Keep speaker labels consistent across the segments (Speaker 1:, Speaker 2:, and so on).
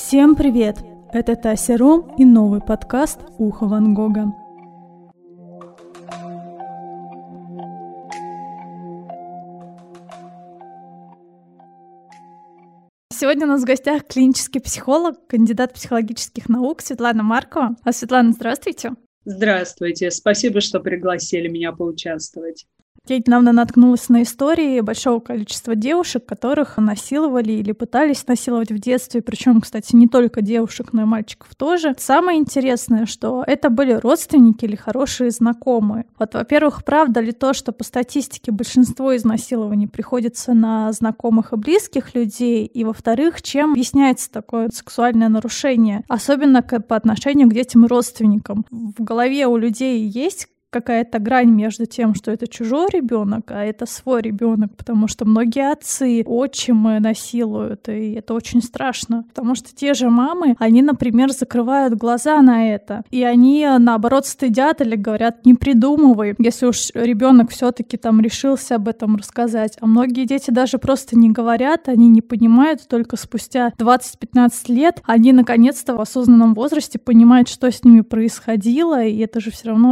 Speaker 1: Всем привет! Это Тася Ром и новый подкаст «Ухо Ван Гога». Сегодня у нас в гостях клинический психолог, кандидат психологических наук Светлана Маркова. А Светлана, здравствуйте.
Speaker 2: Здравствуйте, спасибо, что пригласили меня поучаствовать.
Speaker 1: Я недавно наткнулась на истории большого количества девушек, которых насиловали или пытались насиловать в детстве, причем, кстати, не только девушек, но и мальчиков тоже. Самое интересное, что это были родственники или хорошие знакомые. Вот, во-первых, правда ли то, что по статистике большинство изнасилований приходится на знакомых и близких людей, и, во-вторых, чем объясняется такое сексуальное нарушение, особенно по отношению к детям и родственникам. В голове у людей есть какая-то грань между тем, что это чужой ребенок, а это свой ребенок, потому что многие отцы, отчимы насилуют, и это очень страшно, потому что те же мамы, они, например, закрывают глаза на это, и они, наоборот, стыдят или говорят, не придумывай, если уж ребенок все-таки там решился об этом рассказать. А многие дети даже просто не говорят, они не понимают, только спустя 20-15 лет они наконец-то в осознанном возрасте понимают, что с ними происходило, и это же все равно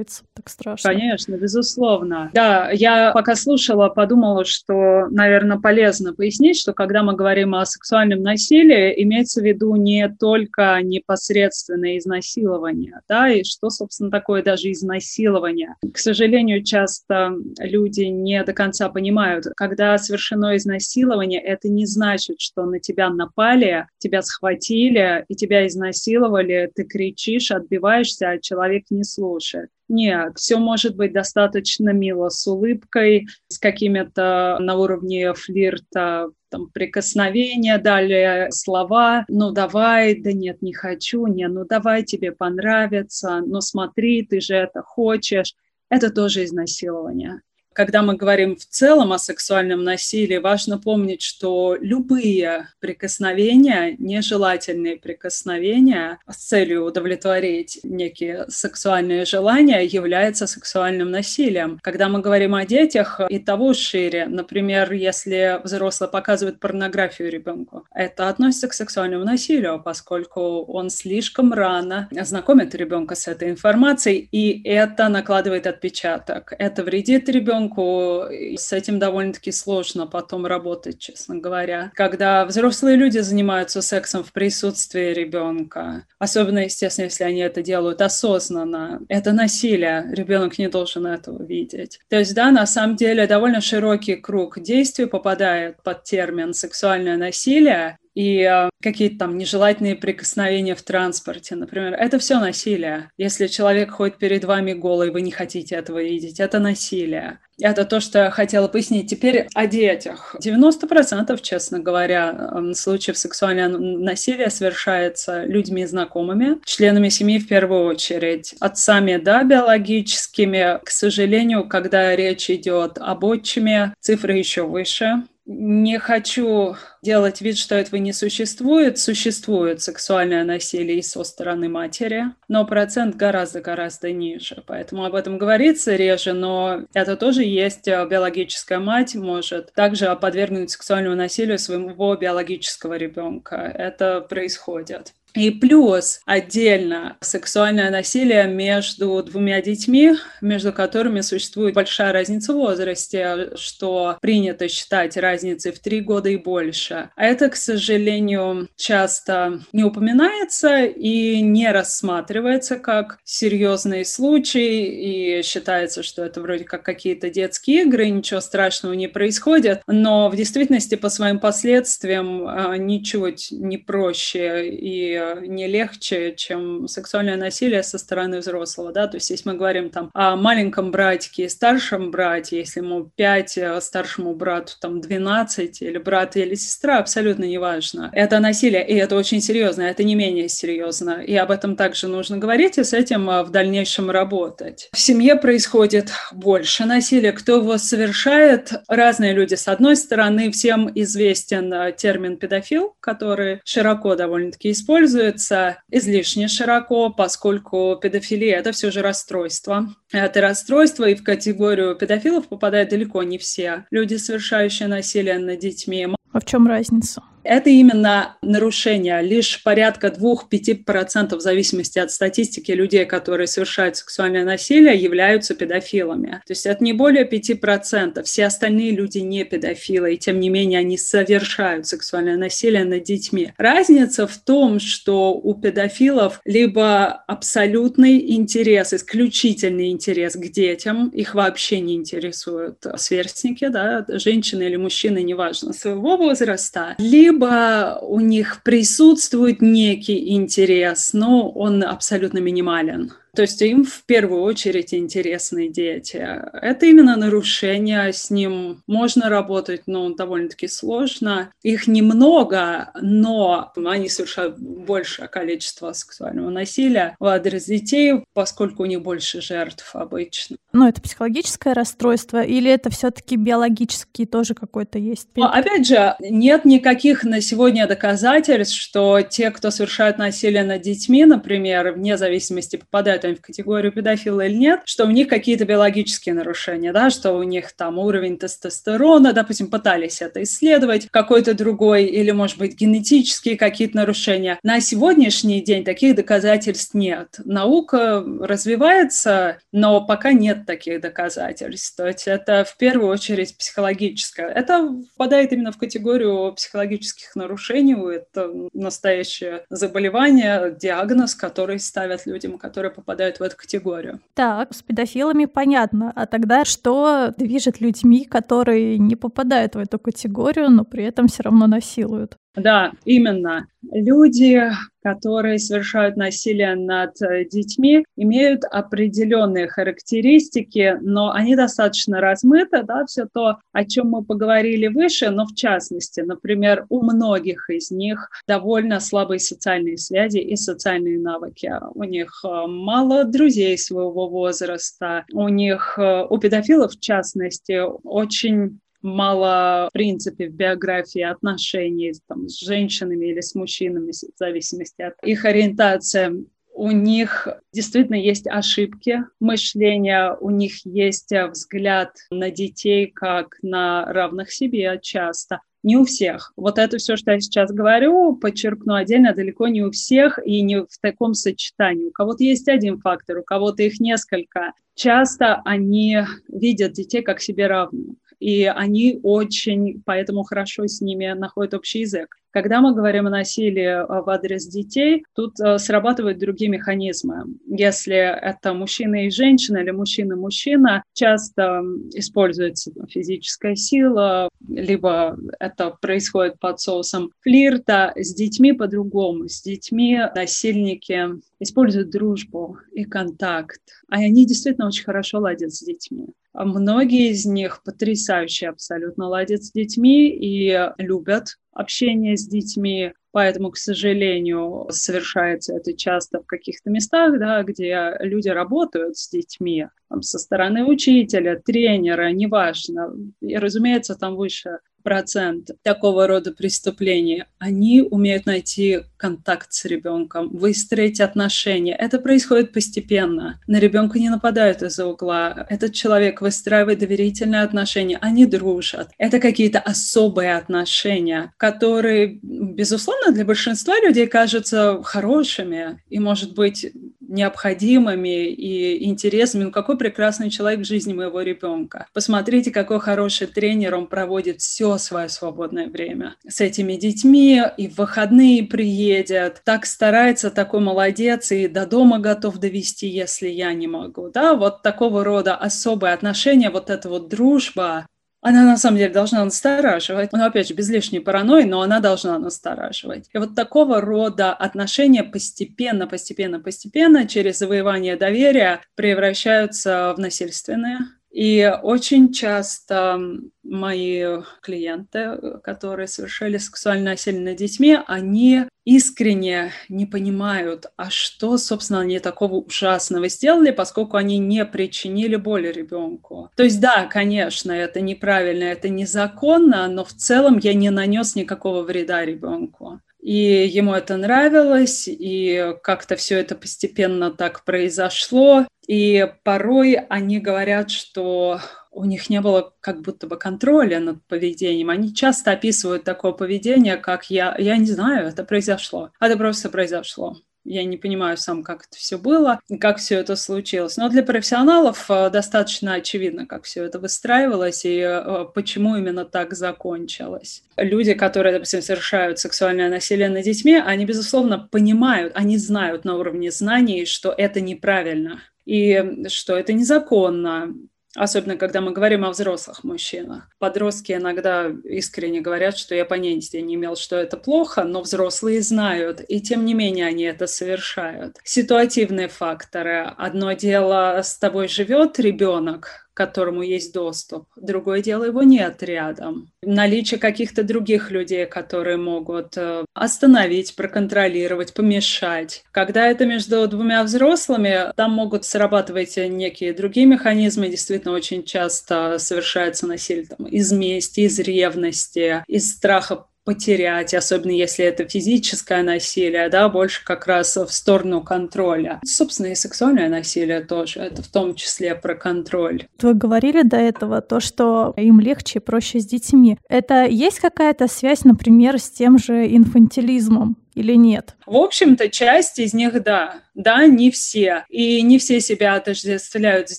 Speaker 1: отпечатывается. Так страшно.
Speaker 2: Конечно, безусловно. Да, я пока слушала, подумала, что, наверное, полезно пояснить, что когда мы говорим о сексуальном насилии, имеется в виду не только непосредственное изнасилование, да, и что, собственно, такое даже изнасилование. К сожалению, часто люди не до конца понимают, когда совершено изнасилование, это не значит, что на тебя напали, тебя схватили и тебя изнасиловали, ты кричишь, отбиваешься, а человек не слушает. Нет, все может быть достаточно мило, с улыбкой, с какими-то на уровне флирта, там, прикосновения, далее слова, ну давай, да нет, не хочу, не, ну давай, тебе понравится, ну смотри, ты же это хочешь. Это тоже изнасилование. Когда мы говорим в целом о сексуальном насилии, важно помнить, что любые прикосновения, нежелательные прикосновения с целью удовлетворить некие сексуальные желания являются сексуальным насилием. Когда мы говорим о детях, и того шире, например, если взрослый показывает порнографию ребенку, это относится к сексуальному насилию, поскольку он слишком рано знакомит ребенка с этой информацией, и это накладывает отпечаток. Это вредит ребенку, и с этим довольно-таки сложно потом работать, честно говоря. Когда взрослые люди занимаются сексом в присутствии ребенка, особенно, естественно, если они это делают осознанно, это насилие, ребенок не должен этого видеть. То есть, да, на самом деле довольно широкий круг действий попадает под термин сексуальное насилие, и э, какие-то там нежелательные прикосновения в транспорте, например, это все насилие. Если человек ходит перед вами голый, вы не хотите этого видеть, это насилие. Это то, что я хотела пояснить. Теперь о детях. 90%, честно говоря, случаев сексуального насилия совершается людьми знакомыми, членами семьи в первую очередь. Отцами, да, биологическими. К сожалению, когда речь идет об отчиме, цифры еще выше. Не хочу делать вид, что этого не существует. Существует сексуальное насилие и со стороны матери, но процент гораздо-гораздо ниже. Поэтому об этом говорится реже, но это тоже есть. Биологическая мать может также подвергнуть сексуальному насилию своего биологического ребенка. Это происходит. И плюс отдельно сексуальное насилие между двумя детьми, между которыми существует большая разница в возрасте, что принято считать разницей в три года и больше. Это, к сожалению, часто не упоминается и не рассматривается как серьезный случай, и считается, что это вроде как какие-то детские игры, ничего страшного не происходит, но в действительности по своим последствиям а, ничего не проще и не легче, чем сексуальное насилие со стороны взрослого, да, то есть если мы говорим там о маленьком братике и старшем брате, если ему 5, а старшему брату там 12, или брат или сестра, абсолютно неважно. Это насилие, и это очень серьезно, это не менее серьезно, и об этом также нужно говорить, и с этим а, в дальнейшем работать. В семье происходит больше насилия, кто его совершает, разные люди. С одной стороны, всем известен термин педофил, который широко довольно-таки используется, используется излишне широко, поскольку педофилия – это все же расстройство. Это расстройство, и в категорию педофилов попадают далеко не все люди, совершающие насилие над детьми.
Speaker 1: А в чем разница?
Speaker 2: Это именно нарушение. Лишь порядка 2-5% в зависимости от статистики людей, которые совершают сексуальное насилие, являются педофилами. То есть это не более 5%. Все остальные люди не педофилы, и тем не менее они совершают сексуальное насилие над детьми. Разница в том, что у педофилов либо абсолютный интерес, исключительный интерес к детям, их вообще не интересуют сверстники, да, женщины или мужчины, неважно, своего возраста, либо либо у них присутствует некий интерес, но он абсолютно минимален. То есть им в первую очередь интересны дети. Это именно нарушение, с ним можно работать, но довольно-таки сложно. Их немного, но они совершают большее количество сексуального насилия в адрес детей, поскольку у них больше жертв обычно.
Speaker 1: Ну, это психологическое расстройство или это все-таки биологический тоже какой-то есть?
Speaker 2: Но, опять же, нет никаких на сегодня доказательств, что те, кто совершают насилие над детьми, например, вне зависимости попадают попадают в категорию педофила или нет, что у них какие-то биологические нарушения, да, что у них там уровень тестостерона, допустим, пытались это исследовать, какой-то другой, или, может быть, генетические какие-то нарушения. На сегодняшний день таких доказательств нет. Наука развивается, но пока нет таких доказательств. То есть это в первую очередь психологическое. Это впадает именно в категорию психологических нарушений, это настоящее заболевание, диагноз, который ставят людям, которые попадают попадают в эту категорию.
Speaker 1: Так, с педофилами понятно. А тогда что движет людьми, которые не попадают в эту категорию, но при этом все равно насилуют?
Speaker 2: Да, именно. Люди, которые совершают насилие над э, детьми, имеют определенные характеристики, но они достаточно размыты, да, все то, о чем мы поговорили выше, но в частности, например, у многих из них довольно слабые социальные связи и социальные навыки. У них э, мало друзей своего возраста, у них, э, у педофилов в частности, очень мало, в принципе, в биографии отношений там, с женщинами или с мужчинами, в зависимости от их ориентации. У них действительно есть ошибки мышления, у них есть взгляд на детей как на равных себе часто. Не у всех. Вот это все, что я сейчас говорю, подчеркну отдельно, далеко не у всех и не в таком сочетании. У кого-то есть один фактор, у кого-то их несколько. Часто они видят детей как себе равных и они очень поэтому хорошо с ними находят общий язык. Когда мы говорим о насилии э, в адрес детей, тут э, срабатывают другие механизмы. Если это мужчина и женщина или мужчина и мужчина, часто используется физическая сила, либо это происходит под соусом флирта. С детьми по-другому. С детьми насильники используют дружбу и контакт. А они действительно очень хорошо ладят с детьми. Многие из них потрясающе абсолютно ладят с детьми и любят общение с детьми, поэтому, к сожалению, совершается это часто в каких-то местах, да, где люди работают с детьми, там, со стороны учителя, тренера, неважно. И, разумеется, там выше процент такого рода преступлений, они умеют найти контакт с ребенком, выстроить отношения. Это происходит постепенно. На ребенка не нападают из-за угла. Этот человек выстраивает доверительные отношения, они дружат. Это какие-то особые отношения, которые, безусловно, традиционно для большинства людей кажутся хорошими и, может быть, необходимыми и интересными. Ну, какой прекрасный человек в жизни моего ребенка. Посмотрите, какой хороший тренер, он проводит все свое свободное время с этими детьми, и в выходные приедет, так старается, такой молодец, и до дома готов довести, если я не могу. Да, вот такого рода особые отношения, вот эта вот дружба, она на самом деле должна настораживать. Ну, опять же, без лишней паранойи, но она должна настораживать. И вот такого рода отношения постепенно, постепенно, постепенно через завоевание доверия превращаются в насильственные. И очень часто мои клиенты, которые совершали сексуальное насилие над детьми, они искренне не понимают, а что, собственно, они такого ужасного сделали, поскольку они не причинили боли ребенку. То есть, да, конечно, это неправильно, это незаконно, но в целом я не нанес никакого вреда ребенку. И ему это нравилось, и как-то все это постепенно так произошло. И порой они говорят, что у них не было как будто бы контроля над поведением. Они часто описывают такое поведение, как я, я не знаю, это произошло. Это просто произошло. Я не понимаю сам, как это все было, как все это случилось. Но для профессионалов э, достаточно очевидно, как все это выстраивалось и э, почему именно так закончилось. Люди, которые, допустим, совершают сексуальное насилие над детьми, они, безусловно, понимают, они знают на уровне знаний, что это неправильно и что это незаконно, Особенно, когда мы говорим о взрослых мужчинах. Подростки иногда искренне говорят, что я понятия не имел, что это плохо, но взрослые знают, и тем не менее они это совершают. Ситуативные факторы. Одно дело, с тобой живет ребенок, которому есть доступ. Другое дело, его нет рядом. Наличие каких-то других людей, которые могут э, остановить, проконтролировать, помешать. Когда это между двумя взрослыми, там могут срабатывать некие другие механизмы. Действительно, очень часто совершается насилие там, из мести, из ревности, из страха потерять, особенно если это физическое насилие, да, больше как раз в сторону контроля. Собственно, и сексуальное насилие тоже, это в том числе про контроль.
Speaker 1: Вы говорили до этого то, что им легче и проще с детьми. Это есть какая-то связь, например, с тем же инфантилизмом? Или нет?
Speaker 2: В общем-то, часть из них да. Да, не все. И не все себя отождествляют с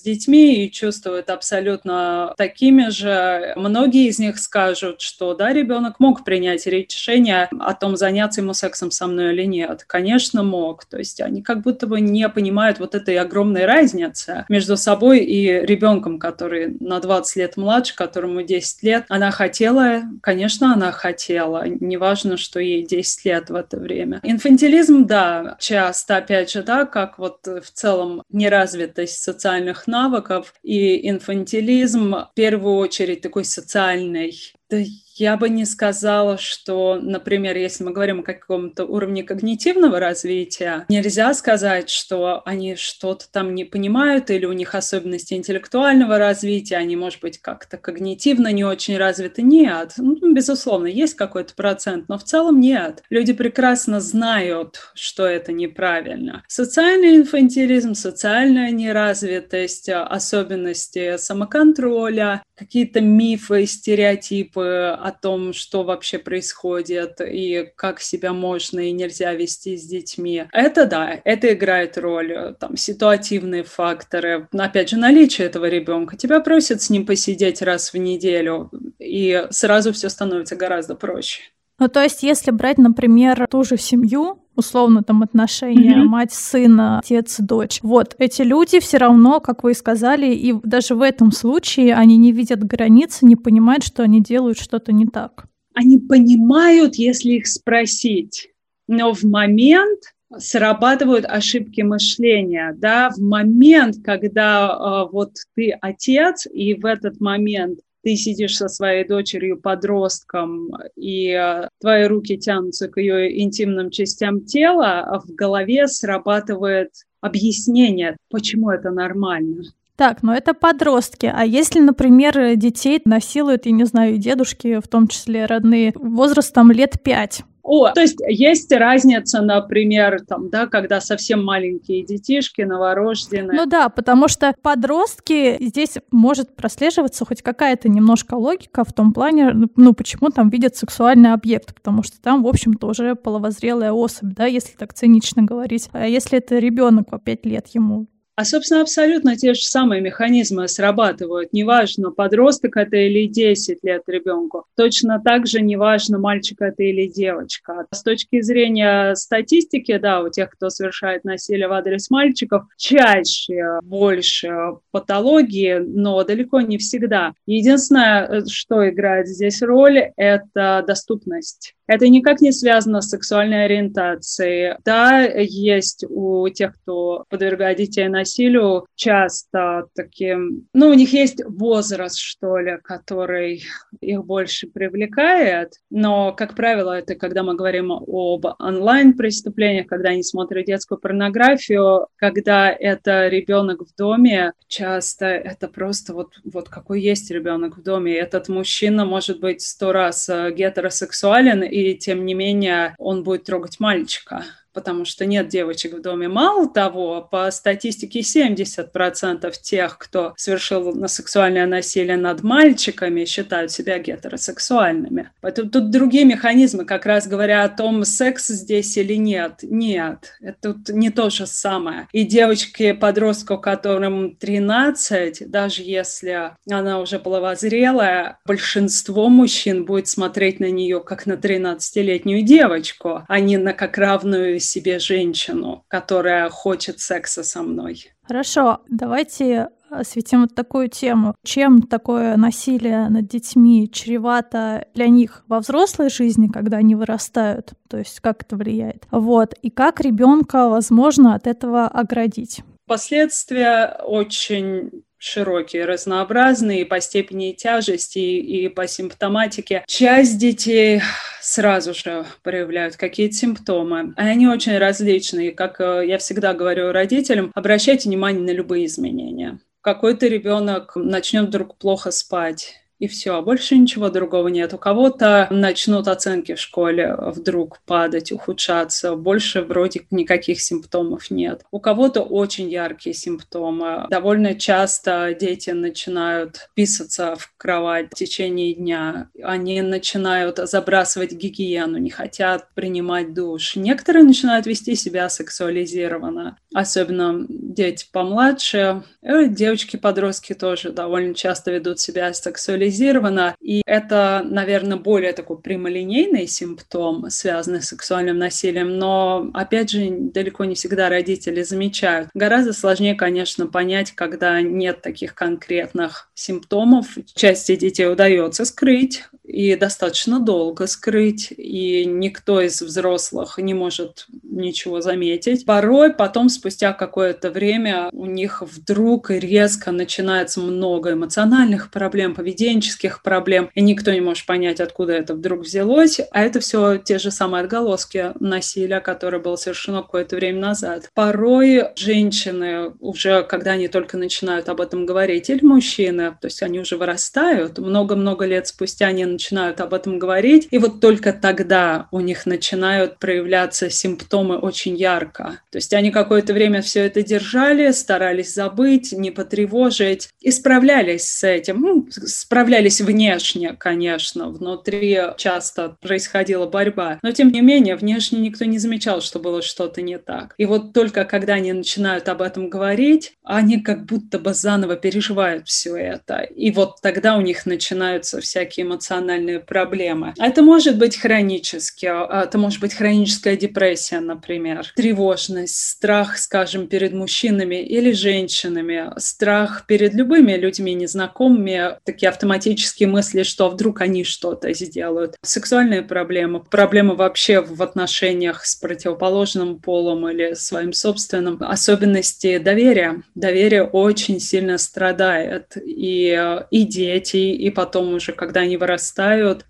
Speaker 2: детьми и чувствуют абсолютно такими же. Многие из них скажут, что да, ребенок мог принять решение о том, заняться ему сексом со мной или нет. Конечно, мог. То есть они как будто бы не понимают вот этой огромной разницы между собой и ребенком, который на 20 лет младше, которому 10 лет. Она хотела, конечно, она хотела. Неважно, что ей 10 лет в это время. Инфантилизм, да, часто, опять же, да, как вот в целом неразвитость социальных навыков и инфантилизм, в первую очередь, такой социальный. Да я бы не сказала, что, например, если мы говорим о каком-то уровне когнитивного развития, нельзя сказать, что они что-то там не понимают или у них особенности интеллектуального развития, они, может быть, как-то когнитивно не очень развиты. Нет, ну, безусловно, есть какой-то процент, но в целом нет. Люди прекрасно знают, что это неправильно. Социальный инфантилизм, социальная неразвитость, особенности самоконтроля, какие-то мифы, стереотипы о том, что вообще происходит и как себя можно и нельзя вести с детьми. Это да, это играет роль. Там ситуативные факторы. Но опять же, наличие этого ребенка. Тебя просят с ним посидеть раз в неделю, и сразу все становится гораздо проще.
Speaker 1: Ну, то есть, если брать, например, ту же семью, условно там отношения mm-hmm. мать сына отец дочь вот эти люди все равно как вы и сказали и даже в этом случае они не видят границы не понимают что они делают что-то не так
Speaker 2: они понимают если их спросить но в момент срабатывают ошибки мышления, да, в момент, когда э, вот ты отец, и в этот момент ты сидишь со своей дочерью, подростком, и э, твои руки тянутся к ее интимным частям тела, а в голове срабатывает объяснение, почему это нормально.
Speaker 1: Так, но это подростки. А если, например, детей насилуют, я не знаю, дедушки, в том числе родные, возрастом лет пять,
Speaker 2: О, то есть есть разница, например, там, да, когда совсем маленькие детишки, новорожденные.
Speaker 1: Ну да, потому что подростки, здесь может прослеживаться хоть какая-то немножко логика в том плане, ну почему там видят сексуальный объект, потому что там, в общем-то, уже половозрелая особь, да, если так цинично говорить. А если это ребенок по пять лет ему,
Speaker 2: а, собственно, абсолютно те же самые механизмы срабатывают. Неважно, подросток это или 10 лет ребенку. Точно так же неважно, мальчик это или девочка. С точки зрения статистики, да, у тех, кто совершает насилие в адрес мальчиков, чаще больше патологии, но далеко не всегда. Единственное, что играет здесь роль, это доступность. Это никак не связано с сексуальной ориентацией. Да, есть у тех, кто подвергает детей насилию, часто таким, ну, у них есть возраст, что ли, который их больше привлекает, но, как правило, это когда мы говорим об онлайн-преступлениях, когда они смотрят детскую порнографию, когда это ребенок в доме, часто это просто вот, вот какой есть ребенок в доме. Этот мужчина может быть сто раз э, гетеросексуален, и тем не менее он будет трогать мальчика потому что нет девочек в доме. Мало того, по статистике 70% тех, кто совершил на сексуальное насилие над мальчиками, считают себя гетеросексуальными. Поэтому тут другие механизмы, как раз говоря о том, секс здесь или нет. Нет, это тут не то же самое. И девочки, подростку, которым 13, даже если она уже половозрелая, большинство мужчин будет смотреть на нее как на 13-летнюю девочку, а не на как равную себе женщину, которая хочет секса со мной.
Speaker 1: Хорошо, давайте осветим вот такую тему. Чем такое насилие над детьми чревато для них во взрослой жизни, когда они вырастают? То есть как это влияет? Вот. И как ребенка возможно от этого оградить?
Speaker 2: Последствия очень широкие, разнообразные по степени тяжести и по симптоматике. Часть детей сразу же проявляют какие-то симптомы. И они очень различные. Как э, я всегда говорю родителям, обращайте внимание на любые изменения. Какой-то ребенок начнет вдруг плохо спать, и все, больше ничего другого нет. У кого-то начнут оценки в школе вдруг падать, ухудшаться, больше вроде никаких симптомов нет. У кого-то очень яркие симптомы. Довольно часто дети начинают писаться в кровать в течение дня, они начинают забрасывать гигиену, не хотят принимать душ. Некоторые начинают вести себя сексуализированно, особенно дети помладше. И девочки-подростки тоже довольно часто ведут себя сексуализированно и это, наверное, более такой прямолинейный симптом, связанный с сексуальным насилием, но, опять же, далеко не всегда родители замечают. Гораздо сложнее, конечно, понять, когда нет таких конкретных симптомов. Части детей удается скрыть, и достаточно долго скрыть, и никто из взрослых не может ничего заметить. Порой потом, спустя какое-то время, у них вдруг резко начинается много эмоциональных проблем, поведенческих проблем, и никто не может понять, откуда это вдруг взялось. А это все те же самые отголоски насилия, которое было совершено какое-то время назад. Порой женщины уже, когда они только начинают об этом говорить, или мужчины, то есть они уже вырастают, много-много лет спустя они начинают об этом говорить, и вот только тогда у них начинают проявляться симптомы очень ярко. То есть они какое-то время все это держали, старались забыть, не потревожить и справлялись с этим. Ну, справлялись внешне, конечно, внутри часто происходила борьба, но тем не менее внешне никто не замечал, что было что-то не так. И вот только когда они начинают об этом говорить, они как будто бы заново переживают все это. И вот тогда у них начинаются всякие эмоциональные проблемы. Это может быть хронически, а это может быть хроническая депрессия, например, тревожность, страх, скажем, перед мужчинами или женщинами, страх перед любыми людьми незнакомыми, такие автоматические мысли, что вдруг они что-то сделают. Сексуальные проблемы, проблемы вообще в отношениях с противоположным полом или своим собственным, особенности доверия. Доверие очень сильно страдает. И, и дети, и потом уже, когда они вырастают,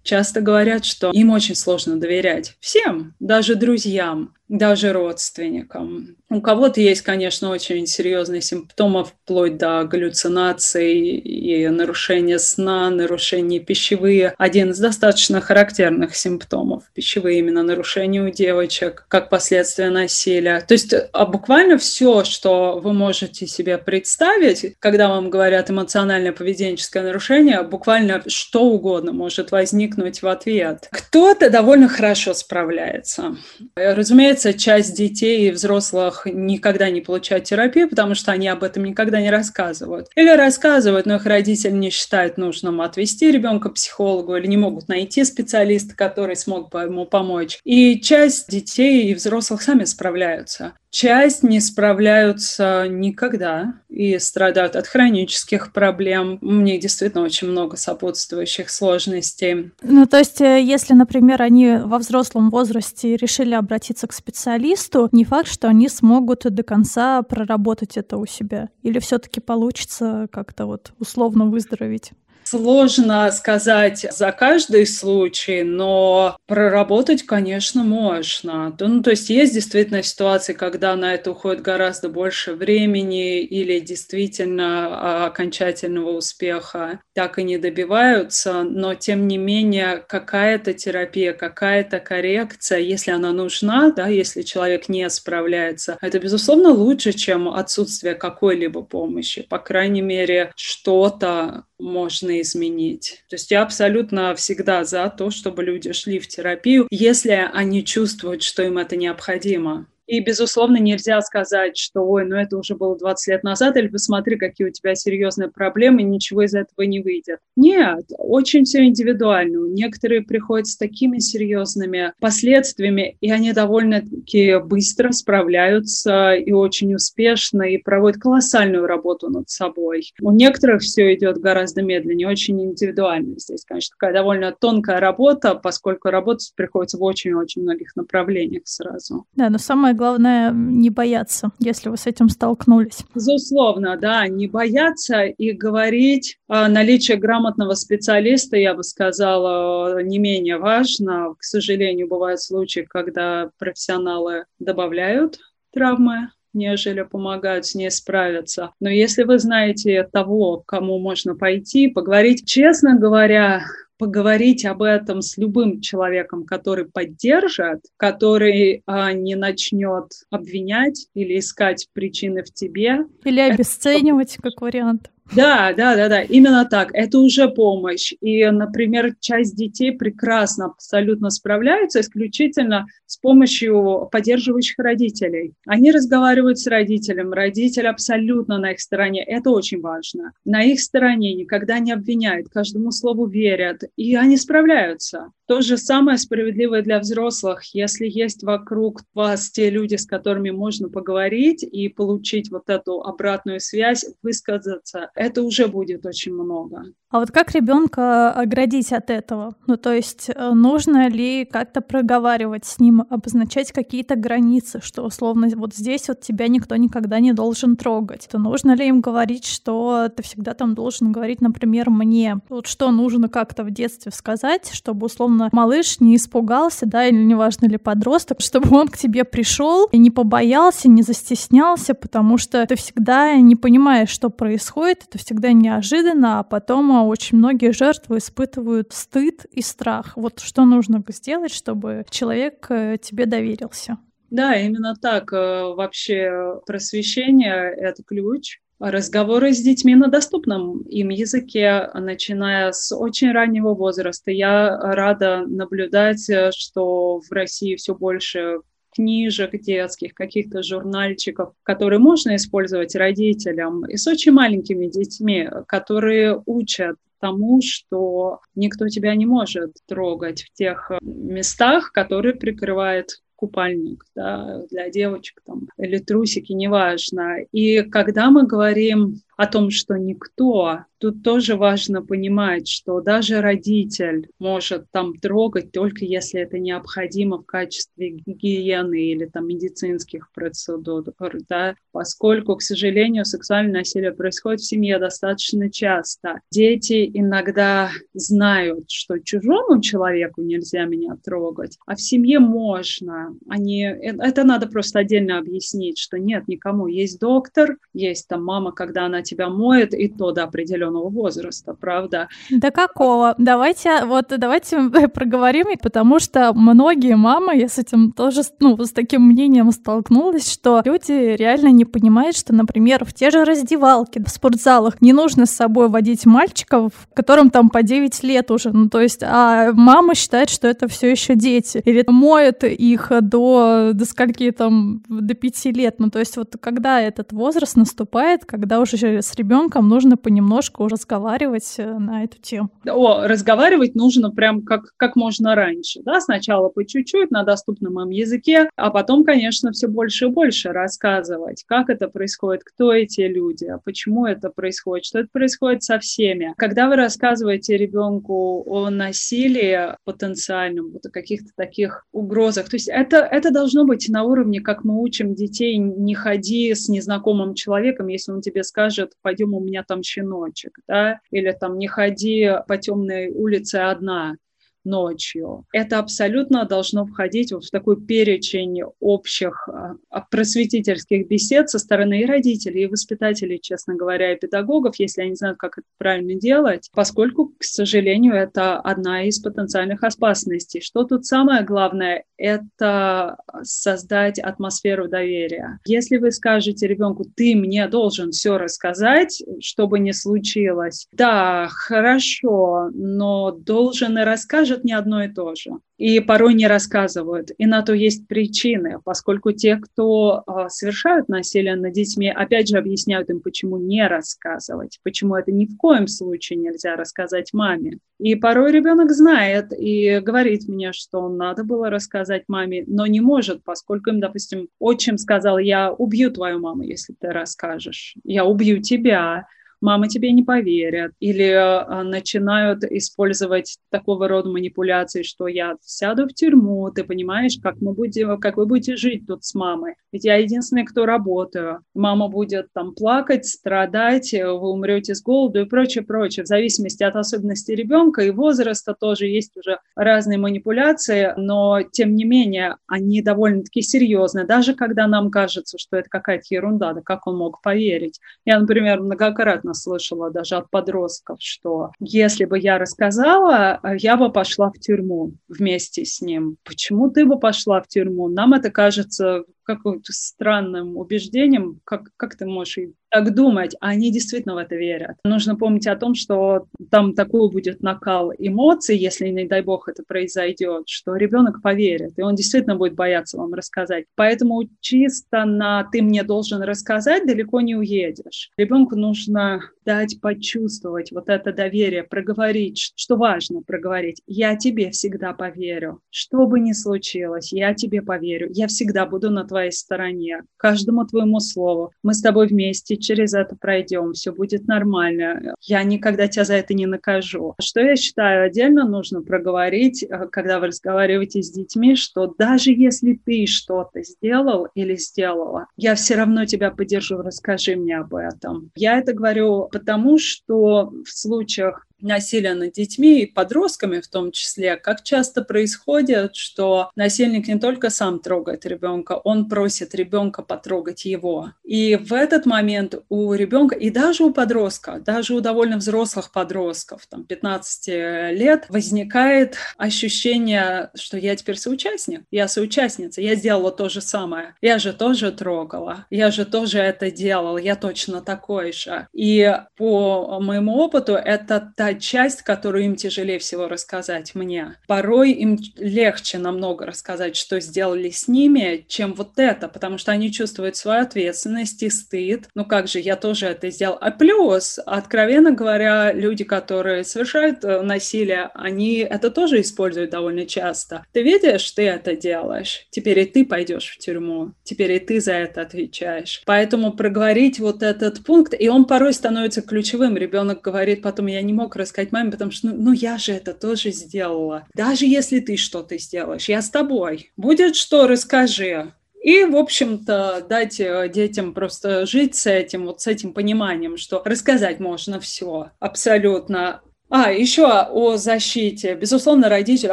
Speaker 2: часто говорят, что им очень сложно доверять. Всем, даже друзьям даже родственникам. У кого-то есть, конечно, очень серьезные симптомы, вплоть до галлюцинаций и нарушения сна, нарушения пищевые. Один из достаточно характерных симптомов – пищевые именно нарушения у девочек, как последствия насилия. То есть а буквально все, что вы можете себе представить, когда вам говорят эмоциональное поведенческое нарушение, буквально что угодно может возникнуть в ответ. Кто-то довольно хорошо справляется. Разумеется, часть детей и взрослых никогда не получают терапию, потому что они об этом никогда не рассказывают. Или рассказывают, но их родители не считают нужным отвести ребенка к психологу или не могут найти специалиста, который смог бы ему помочь. И часть детей и взрослых сами справляются. Часть не справляются никогда и страдают от хронических проблем. Них действительно очень много сопутствующих сложностей.
Speaker 1: Ну, то есть, э, если, например, они во взрослом возрасте решили обратиться к специалисту, не факт, что они смогут до конца проработать это у себя. Или все-таки получится как-то вот условно выздороветь?
Speaker 2: Сложно сказать за каждый случай, но проработать, конечно, можно. Ну, то есть есть действительно ситуации, когда на это уходит гораздо больше времени или действительно а, окончательного успеха так и не добиваются, но тем не менее какая-то терапия, какая-то коррекция, если она нужна, да, если человек не справляется, это, безусловно, лучше, чем отсутствие какой-либо помощи. По крайней мере, что-то можно изменить. То есть я абсолютно всегда за то, чтобы люди шли в терапию, если они чувствуют, что им это необходимо. И, безусловно, нельзя сказать, что, ой, ну это уже было 20 лет назад, или посмотри, какие у тебя серьезные проблемы, ничего из этого не выйдет. Нет, очень все индивидуально. Некоторые приходят с такими серьезными последствиями, и они довольно-таки быстро справляются и очень успешно, и проводят колоссальную работу над собой. У некоторых все идет гораздо медленнее, очень индивидуально. Здесь, конечно, такая довольно тонкая работа, поскольку работать приходится в очень-очень многих направлениях сразу.
Speaker 1: Да, но самое самое главное не бояться, если вы с этим столкнулись.
Speaker 2: Безусловно, да, не бояться и говорить. А, наличие грамотного специалиста, я бы сказала, не менее важно. К сожалению, бывают случаи, когда профессионалы добавляют травмы нежели помогают с ней справиться. Но если вы знаете того, к кому можно пойти, поговорить, честно говоря, поговорить об этом с любым человеком, который поддержит, который а, не начнет обвинять или искать причины в тебе.
Speaker 1: Или обесценивать, это... как вариант.
Speaker 2: Да, да, да, да, именно так. Это уже помощь. И, например, часть детей прекрасно, абсолютно справляются исключительно с помощью поддерживающих родителей. Они разговаривают с родителем, родитель абсолютно на их стороне. Это очень важно. На их стороне никогда не обвиняют, каждому слову верят, и они справляются. То же самое справедливое для взрослых. Если есть вокруг вас те люди, с которыми можно поговорить и получить вот эту обратную связь, высказаться, это уже будет очень много.
Speaker 1: А вот как ребенка оградить от этого? Ну, то есть э, нужно ли как-то проговаривать с ним, обозначать какие-то границы, что условно вот здесь вот тебя никто никогда не должен трогать? То нужно ли им говорить, что ты всегда там должен говорить, например, мне? Вот что нужно как-то в детстве сказать, чтобы условно малыш не испугался, да, или неважно ли подросток, чтобы он к тебе пришел и не побоялся, не застеснялся, потому что ты всегда не понимаешь, что происходит, это всегда неожиданно, а потом очень многие жертвы испытывают стыд и страх. Вот что нужно сделать, чтобы человек э, тебе доверился?
Speaker 2: Да, именно так. Э, вообще просвещение — это ключ. Разговоры с детьми на доступном им языке, начиная с очень раннего возраста. Я рада наблюдать, э, что в России все больше книжек детских, каких-то журнальчиков, которые можно использовать родителям, и с очень маленькими детьми, которые учат тому, что никто тебя не может трогать в тех местах, которые прикрывает купальник да, для девочек там, или трусики, неважно. И когда мы говорим о том, что никто тут тоже важно понимать, что даже родитель может там трогать только если это необходимо в качестве гигиены или там медицинских процедур, да, поскольку, к сожалению, сексуальное насилие происходит в семье достаточно часто. Дети иногда знают, что чужому человеку нельзя меня трогать, а в семье можно. Они, э, это надо просто отдельно объяснить, что нет, никому. Есть доктор, есть там мама, когда она тебя моет, и то до определенного возраста, правда?
Speaker 1: До какого? Давайте, вот давайте проговорим, потому что многие мамы, я с этим тоже, ну, с таким мнением столкнулась, что люди реально не понимают, что, например, в те же раздевалки, в спортзалах не нужно с собой водить мальчиков, которым там по 9 лет уже, ну, то есть, а мама считает, что это все еще дети, или моет их до, до скольки там, до 5 лет, ну, то есть, вот когда этот возраст наступает, когда уже с ребенком нужно понемножку разговаривать э, на эту тему?
Speaker 2: О, разговаривать нужно прям как, как можно раньше. Да? Сначала по чуть-чуть на доступном им языке, а потом, конечно, все больше и больше рассказывать, как это происходит, кто эти люди, а почему это происходит, что это происходит со всеми. Когда вы рассказываете ребенку о насилии потенциальном, вот о каких-то таких угрозах, то есть это, это должно быть на уровне, как мы учим детей, не ходи с незнакомым человеком, если он тебе скажет, пойдем, у меня там щеночек да, или там не ходи по темной улице одна ночью. Это абсолютно должно входить в такой перечень общих а, просветительских бесед со стороны и родителей, и воспитателей, честно говоря, и педагогов, если они знают, как это правильно делать, поскольку, к сожалению, это одна из потенциальных опасностей. Что тут самое главное? Это создать атмосферу доверия. Если вы скажете ребенку, ты мне должен все рассказать, что бы ни случилось, да, хорошо, но должен и расскажет, скажет не одно и то же. И порой не рассказывают. И на то есть причины, поскольку те, кто э, совершают насилие над детьми, опять же объясняют им, почему не рассказывать, почему это ни в коем случае нельзя рассказать маме. И порой ребенок знает и говорит мне, что надо было рассказать маме, но не может, поскольку им, допустим, отчим сказал, я убью твою маму, если ты расскажешь, я убью тебя, мама тебе не поверят, или э, начинают использовать такого рода манипуляции, что я сяду в тюрьму, ты понимаешь, как мы будем, как вы будете жить тут с мамой. Ведь я единственный, кто работаю. Мама будет там плакать, страдать, вы умрете с голоду и прочее, прочее. В зависимости от особенностей ребенка и возраста тоже есть уже разные манипуляции, но тем не менее они довольно-таки серьезные. Даже когда нам кажется, что это какая-то ерунда, да как он мог поверить. Я, например, многократно неоднократно слышала даже от подростков, что если бы я рассказала, я бы пошла в тюрьму вместе с ним. Почему ты бы пошла в тюрьму? Нам это кажется каким-то странным убеждением, как, как ты можешь так думать, а они действительно в это верят. Нужно помнить о том, что там такой будет накал эмоций, если, не дай бог, это произойдет, что ребенок поверит, и он действительно будет бояться вам рассказать. Поэтому чисто на «ты мне должен рассказать» далеко не уедешь. Ребенку нужно дать почувствовать вот это доверие, проговорить, что важно проговорить. Я тебе всегда поверю. Что бы ни случилось, я тебе поверю. Я всегда буду на твоей стороне. Каждому твоему слову. Мы с тобой вместе через это пройдем, все будет нормально, я никогда тебя за это не накажу. Что я считаю, отдельно нужно проговорить, э, когда вы разговариваете с детьми, что даже если ты что-то сделал или сделала, я все равно тебя поддержу, расскажи мне об этом. Я это говорю потому, что в случаях насилия над детьми и подростками в том числе, как часто происходит, что насильник не только сам трогает ребенка, он просит ребенка потрогать его. И в этот момент у ребенка, и даже у подростка, даже у довольно взрослых подростков, там 15 лет, возникает ощущение, что я теперь соучастник, я соучастница, я сделала то же самое, я же тоже трогала, я же тоже это делала, я точно такой же. И по моему опыту это та часть, которую им тяжелее всего рассказать мне. Порой им легче намного рассказать, что сделали с ними, чем вот это, потому что они чувствуют свою ответственность и стыд. Ну как же, я тоже это сделал. А плюс, откровенно говоря, люди, которые совершают э, насилие, они это тоже используют довольно часто. Ты видишь, ты это делаешь, теперь и ты пойдешь в тюрьму, теперь и ты за это отвечаешь. Поэтому проговорить вот этот пункт, и он порой становится ключевым. Ребенок говорит потом, я не мог рассказать маме, потому что, ну, ну я же это тоже сделала. Даже если ты что-то сделаешь, я с тобой. Будет что, расскажи. И, в общем-то, дать э, детям просто жить с этим, вот с этим пониманием, что рассказать можно все, абсолютно. А, еще о защите. Безусловно, родителю,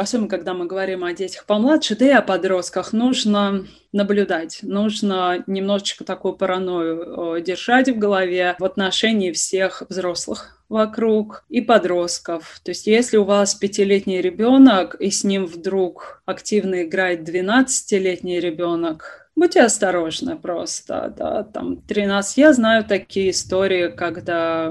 Speaker 2: особенно когда мы говорим о детях помладше, да и о подростках, нужно наблюдать. Нужно немножечко такую паранойю держать в голове в отношении всех взрослых вокруг и подростков. То есть если у вас пятилетний ребенок, и с ним вдруг активно играет 12-летний ребенок, Будьте осторожны просто, да, там 13. Я знаю такие истории, когда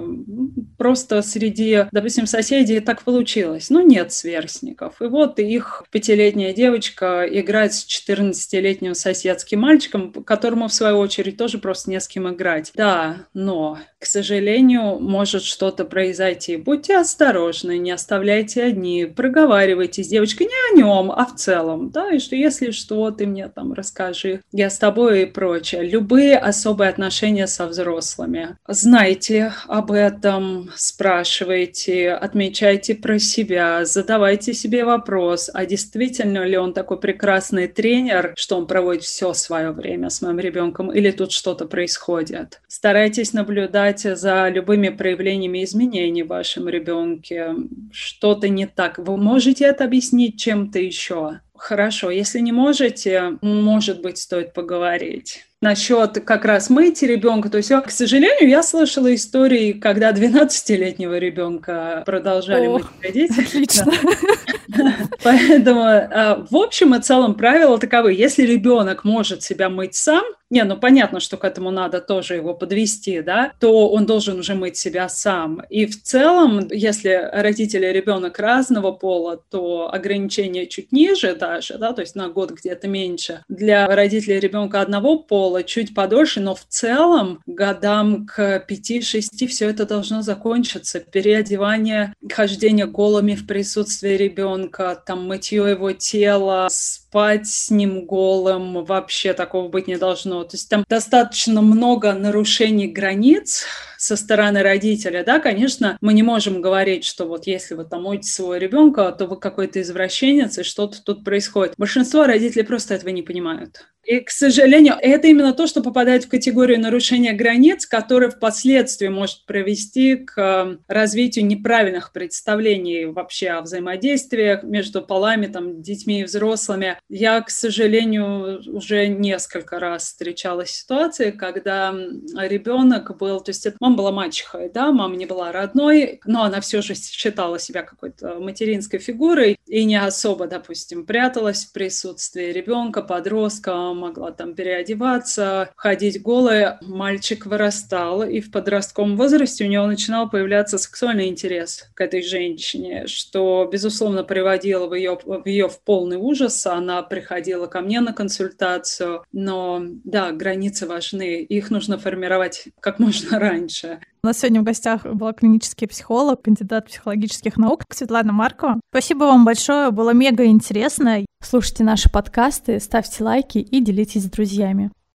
Speaker 2: просто среди, допустим, соседей так получилось, ну, нет сверстников. И вот их пятилетняя девочка играет с 14-летним соседским мальчиком, которому, в свою очередь, тоже просто не с кем играть. Да, но, к сожалению, может что-то произойти. Будьте осторожны, не оставляйте одни, проговаривайте с девочкой не о нем, а в целом, да, и что если что, ты мне там расскажи я с тобой и прочее. Любые особые отношения со взрослыми. Знайте об этом, спрашивайте, отмечайте про себя, задавайте себе вопрос, а действительно ли он такой прекрасный тренер, что он проводит все свое время с моим ребенком, или тут что-то происходит. Старайтесь наблюдать за любыми проявлениями изменений в вашем ребенке. Что-то не так. Вы можете это объяснить чем-то еще? Хорошо, если не можете, может быть, стоит поговорить. Насчет как раз мыть ребенка, то есть, к сожалению, я слышала истории, когда 12-летнего ребенка продолжали О, мыть родители. Отлично. Поэтому, а, в общем и целом, правила таковы. Если ребенок может себя мыть сам, не, ну понятно, что к этому надо тоже его подвести, да, то он должен уже мыть себя сам. И в целом, если родители ребенок разного пола, то ограничения чуть ниже даже, да, то есть на год где-то меньше. Для родителей ребенка одного пола чуть подольше, но в целом годам к 5-6 все это должно закончиться. Переодевание, хождение голыми в присутствии ребенка, там мытье его тела, спать с ним голым, вообще такого быть не должно. То есть там достаточно много нарушений границ со стороны родителя, да, конечно, мы не можем говорить, что вот если вы там моете своего ребенка, то вы какой-то извращенец, и что-то тут происходит. Большинство родителей просто этого не понимают. И, к сожалению, это именно то, что попадает в категорию нарушения границ, которое впоследствии может привести к э, развитию неправильных представлений вообще о взаимодействиях между полами, там, детьми и взрослыми. Я, к сожалению, уже несколько раз встречалась ситуации, когда ребенок был, то есть мама была мачехой, да, мама не была родной, но она все же считала себя какой-то материнской фигурой и не особо, допустим, пряталась в присутствии ребенка, подростка, могла там переодеваться, ходить голая. Мальчик вырастал, и в подростковом возрасте у него начинал появляться сексуальный интерес к этой женщине, что, безусловно, приводило в ее, в ее в полный ужас. Она приходила ко мне на консультацию, но да, границы важны, их нужно формировать как можно раньше.
Speaker 1: У нас сегодня в гостях была клинический психолог, кандидат психологических наук Светлана Маркова. Спасибо вам большое, было мега интересно. Слушайте наши подкасты, ставьте лайки и делитесь с друзьями.